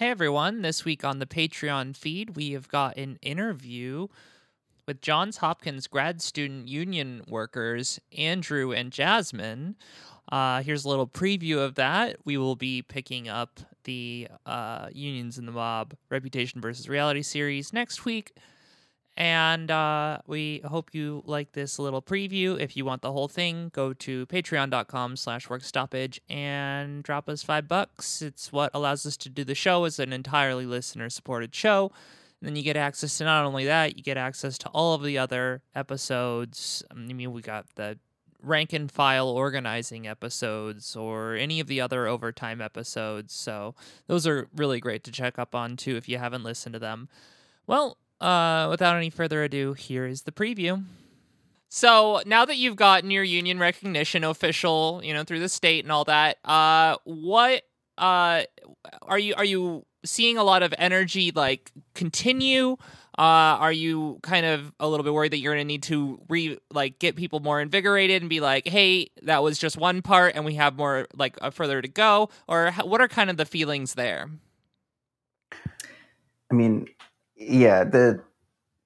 Hey everyone, this week on the Patreon feed, we have got an interview with Johns Hopkins grad student union workers Andrew and Jasmine. Uh, here's a little preview of that. We will be picking up the uh, Unions in the Mob Reputation versus Reality series next week. And uh, we hope you like this little preview. If you want the whole thing, go to patreon.com slash workstoppage and drop us five bucks. It's what allows us to do the show as an entirely listener-supported show. And then you get access to not only that, you get access to all of the other episodes. I mean, we got the rank and file organizing episodes or any of the other overtime episodes. So those are really great to check up on too if you haven't listened to them. Well, uh, without any further ado, here is the preview. So now that you've gotten your union recognition official, you know, through the state and all that, uh, what uh, are you are you seeing a lot of energy like continue? Uh, are you kind of a little bit worried that you're going to need to re like get people more invigorated and be like, hey, that was just one part, and we have more like uh, further to go? Or what are kind of the feelings there? I mean, yeah, the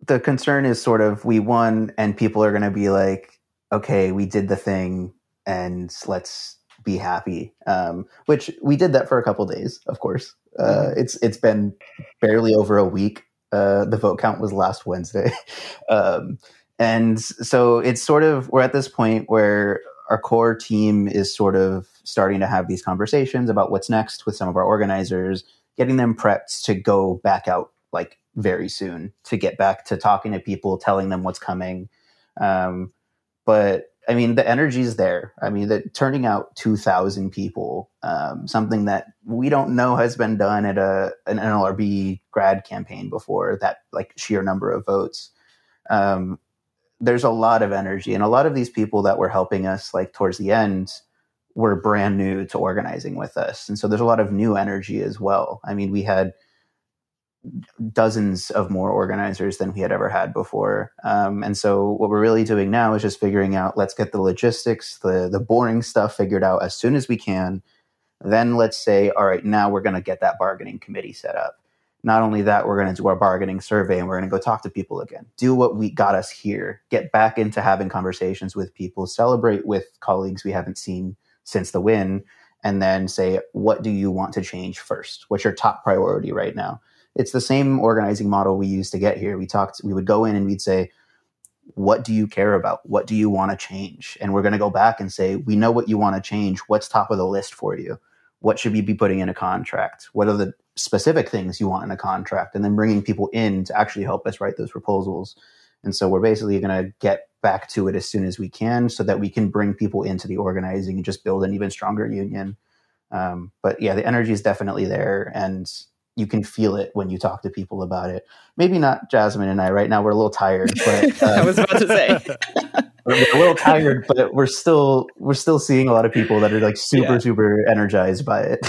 the concern is sort of we won and people are going to be like, okay, we did the thing and let's be happy. Um, which we did that for a couple days, of course. Uh, mm-hmm. it's it's been barely over a week. Uh, the vote count was last Wednesday, um, and so it's sort of we're at this point where our core team is sort of starting to have these conversations about what's next with some of our organizers, getting them prepped to go back out like very soon to get back to talking to people, telling them what's coming. Um, but I mean, the energy is there. I mean, that turning out 2,000 people, um, something that we don't know has been done at a an NLRB grad campaign before. That like sheer number of votes. Um, there's a lot of energy, and a lot of these people that were helping us, like towards the end, were brand new to organizing with us, and so there's a lot of new energy as well. I mean, we had dozens of more organizers than we had ever had before. Um, and so what we're really doing now is just figuring out let's get the logistics, the the boring stuff figured out as soon as we can. Then let's say, all right, now we're going to get that bargaining committee set up. Not only that, we're going to do our bargaining survey and we're going to go talk to people again. Do what we got us here. Get back into having conversations with people. Celebrate with colleagues we haven't seen since the win, and then say, what do you want to change first? What's your top priority right now? It's the same organizing model we used to get here. We talked, we would go in and we'd say, what do you care about? What do you want to change? And we're going to go back and say, we know what you want to change. What's top of the list for you? What should we be putting in a contract? What are the specific things you want in a contract? And then bringing people in to actually help us write those proposals. And so we're basically going to get back to it as soon as we can so that we can bring people into the organizing and just build an even stronger union. Um, but yeah, the energy is definitely there. And you can feel it when you talk to people about it. Maybe not Jasmine and I right now. We're a little tired, but I was about to say we're a little tired, but we're still we're still seeing a lot of people that are like super yeah. super energized by it.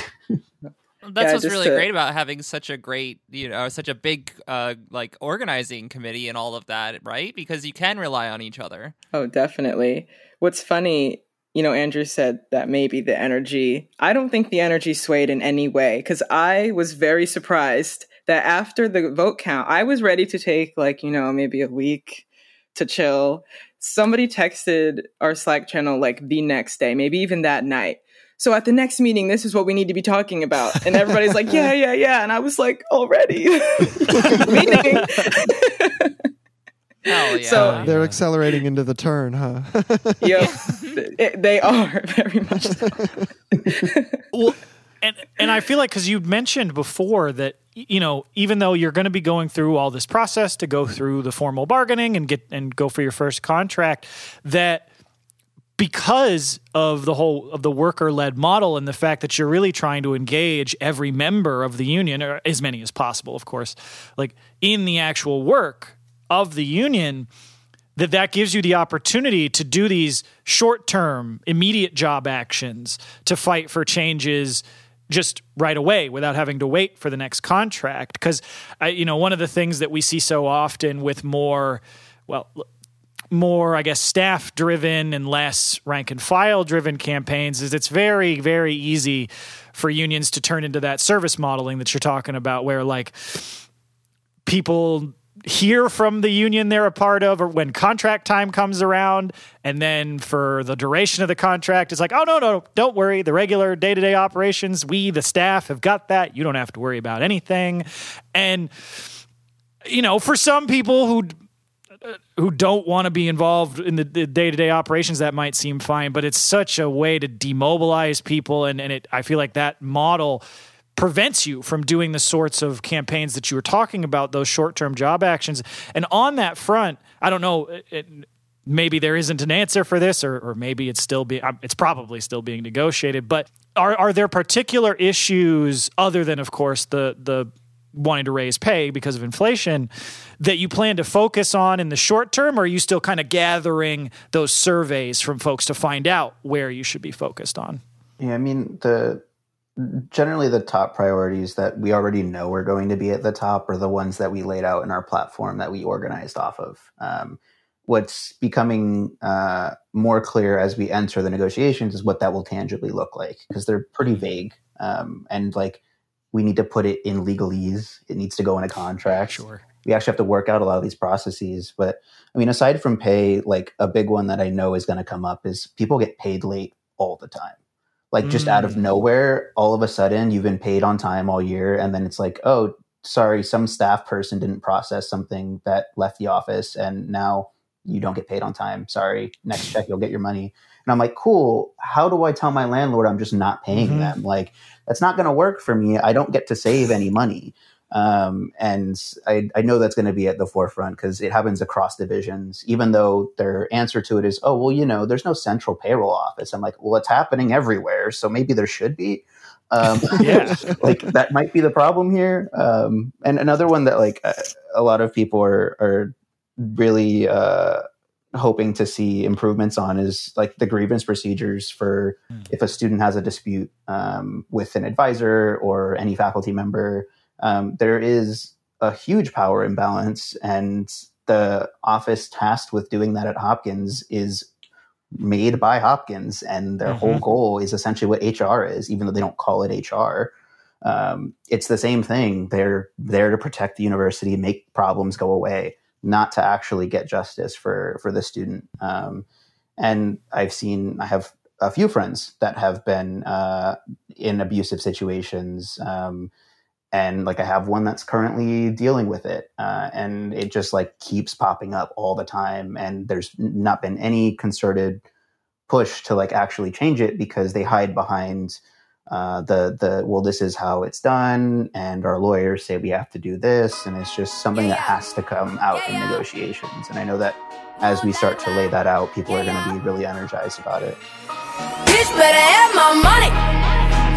That's yeah, what's really to... great about having such a great, you know, such a big, uh, like organizing committee and all of that, right? Because you can rely on each other. Oh, definitely. What's funny you know, Andrew said that maybe the energy, I don't think the energy swayed in any way because I was very surprised that after the vote count, I was ready to take like, you know, maybe a week to chill. Somebody texted our Slack channel like the next day, maybe even that night. So at the next meeting, this is what we need to be talking about. And everybody's like, yeah, yeah, yeah. And I was like, already meeting. yeah. So they're accelerating into the turn, huh? yep, they are very much. So. well, and and I feel like because you mentioned before that you know even though you're going to be going through all this process to go through the formal bargaining and get and go for your first contract, that because of the whole of the worker led model and the fact that you're really trying to engage every member of the union or as many as possible of course like in the actual work of the union that that gives you the opportunity to do these short-term immediate job actions to fight for changes just right away without having to wait for the next contract. Because you know one of the things that we see so often with more well more, I guess, staff driven and less rank and file driven campaigns is it's very, very easy for unions to turn into that service modeling that you're talking about, where like people hear from the union they're a part of or when contract time comes around and then for the duration of the contract it's like oh no no don't worry. The regular day-to-day operations we the staff have got that. You don't have to worry about anything. And you know for some people who who don't want to be involved in the, the, day-to-day operations that might seem fine but it's such a way to demobilize people and, and it i feel like that model prevents you from doing the sorts of campaigns that you were talking about those short-term job actions. And on that front i don't know it, maybe there isn't an answer for this or, or maybe it's still being um, it's probably still being negotiated but are, are there particular issues other than of course the the wanting to raise pay because of inflation that you plan to focus on in the short term or are you still kind of gathering those surveys from folks to find out where you should be focused on? Yeah i mean the generally the top priorities that we already know are going to be at the top are the ones that we laid out in our platform that we organized off of um, what's becoming uh, more clear as we enter the negotiations is what that will tangibly look like because they're pretty vague um, and like we need to put it in legalese. It needs to go in a contract. Sure. We actually have to work out a lot of these processes. But I mean, aside from pay, like a big one that I know is going to come up is people get paid late all the time. Like just mm. out of mm. nowhere, all of a sudden you've been paid on time all year. And then it's like, oh, sorry, some staff person didn't process something that left the office. And now you don't get paid on time. Sorry. Next check, you'll get your money. And I'm like, cool. How do I tell my landlord I'm just not paying mm-hmm. them? Like, that's not going to work for me. I don't get to save any money. Um, and I, I, know that's going to be at the forefront because it happens across divisions, even though their answer to it is, oh, well, you know, there's no central payroll office. I'm like, well, it's happening everywhere. So maybe there should be. Um, yeah. like that might be the problem here. Um, and another one that like a, lot of people are, are really, uh, hoping to see improvements on is like the grievance procedures for mm. if a student has a dispute um, with an advisor or any faculty member. Um, there is a huge power imbalance, and the office tasked with doing that at Hopkins is made by Hopkins, and their mm-hmm. whole goal is essentially what HR is, even though they don't call it HR. Um, it's the same thing. They're there to protect the university, make problems go away not to actually get justice for for the student. Um, and I've seen I have a few friends that have been uh, in abusive situations. Um, and like I have one that's currently dealing with it, uh, and it just like keeps popping up all the time. And there's not been any concerted push to like actually change it because they hide behind uh, the the well, this is how it's done, and our lawyers say we have to do this, and it's just something that has to come out in negotiations. And I know that as we start to lay that out, people are going to be really energized about it. Bitch better have my money.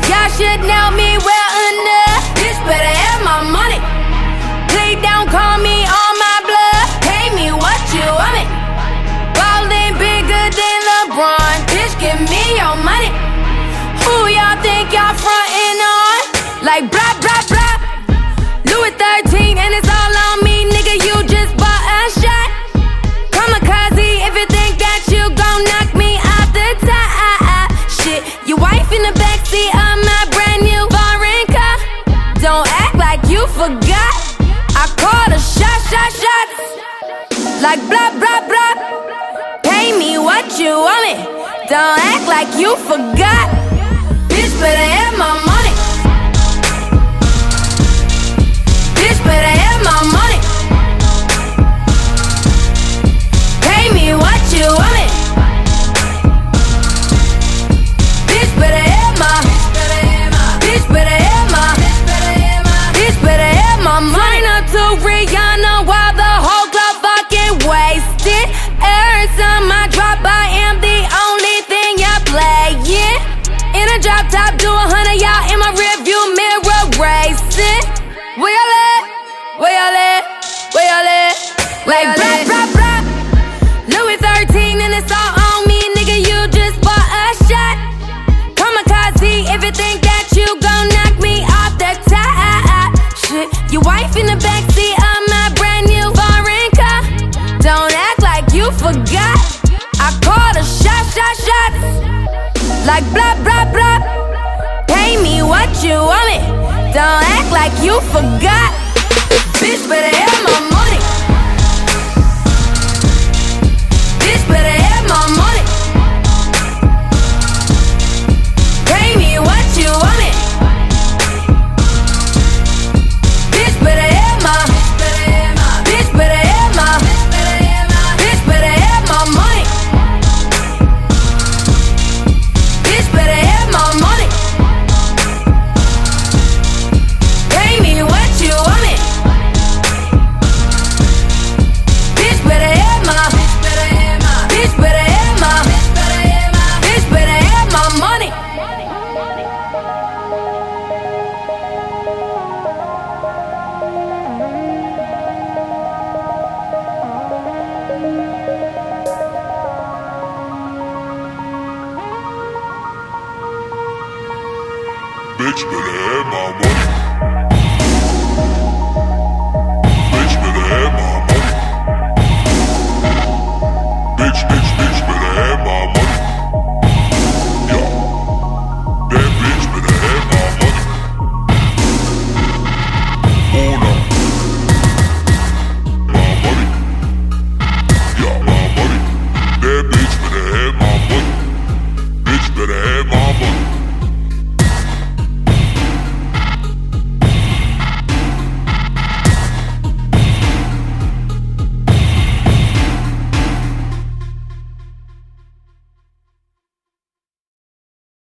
Y'all should know me well enough. Bitch better have my money. Please don't call me on my blood. Pay me what you want me. Ballin' bigger than LeBron. Bitch, give me your money. Who y'all think y'all frontin' on? Like blah blah blah. Louis 13 and it's all on me, nigga. You just bought a shot. Kamikaze if you think that you gon' knock me off the top. Shit, your wife in the backseat forgot. I called a shot, shot, shots. Like blah blah blah. Pay me what you want me. Don't act like you forgot Bitch, better have my money. Bitch better have my money. Pay me what you want it. call the shot, shot, shots. Like blah, blah, blah. Pay me what you want me. Don't act like you forgot. Bitch, better have my money. Bitch, better have my money. geç böyle mamur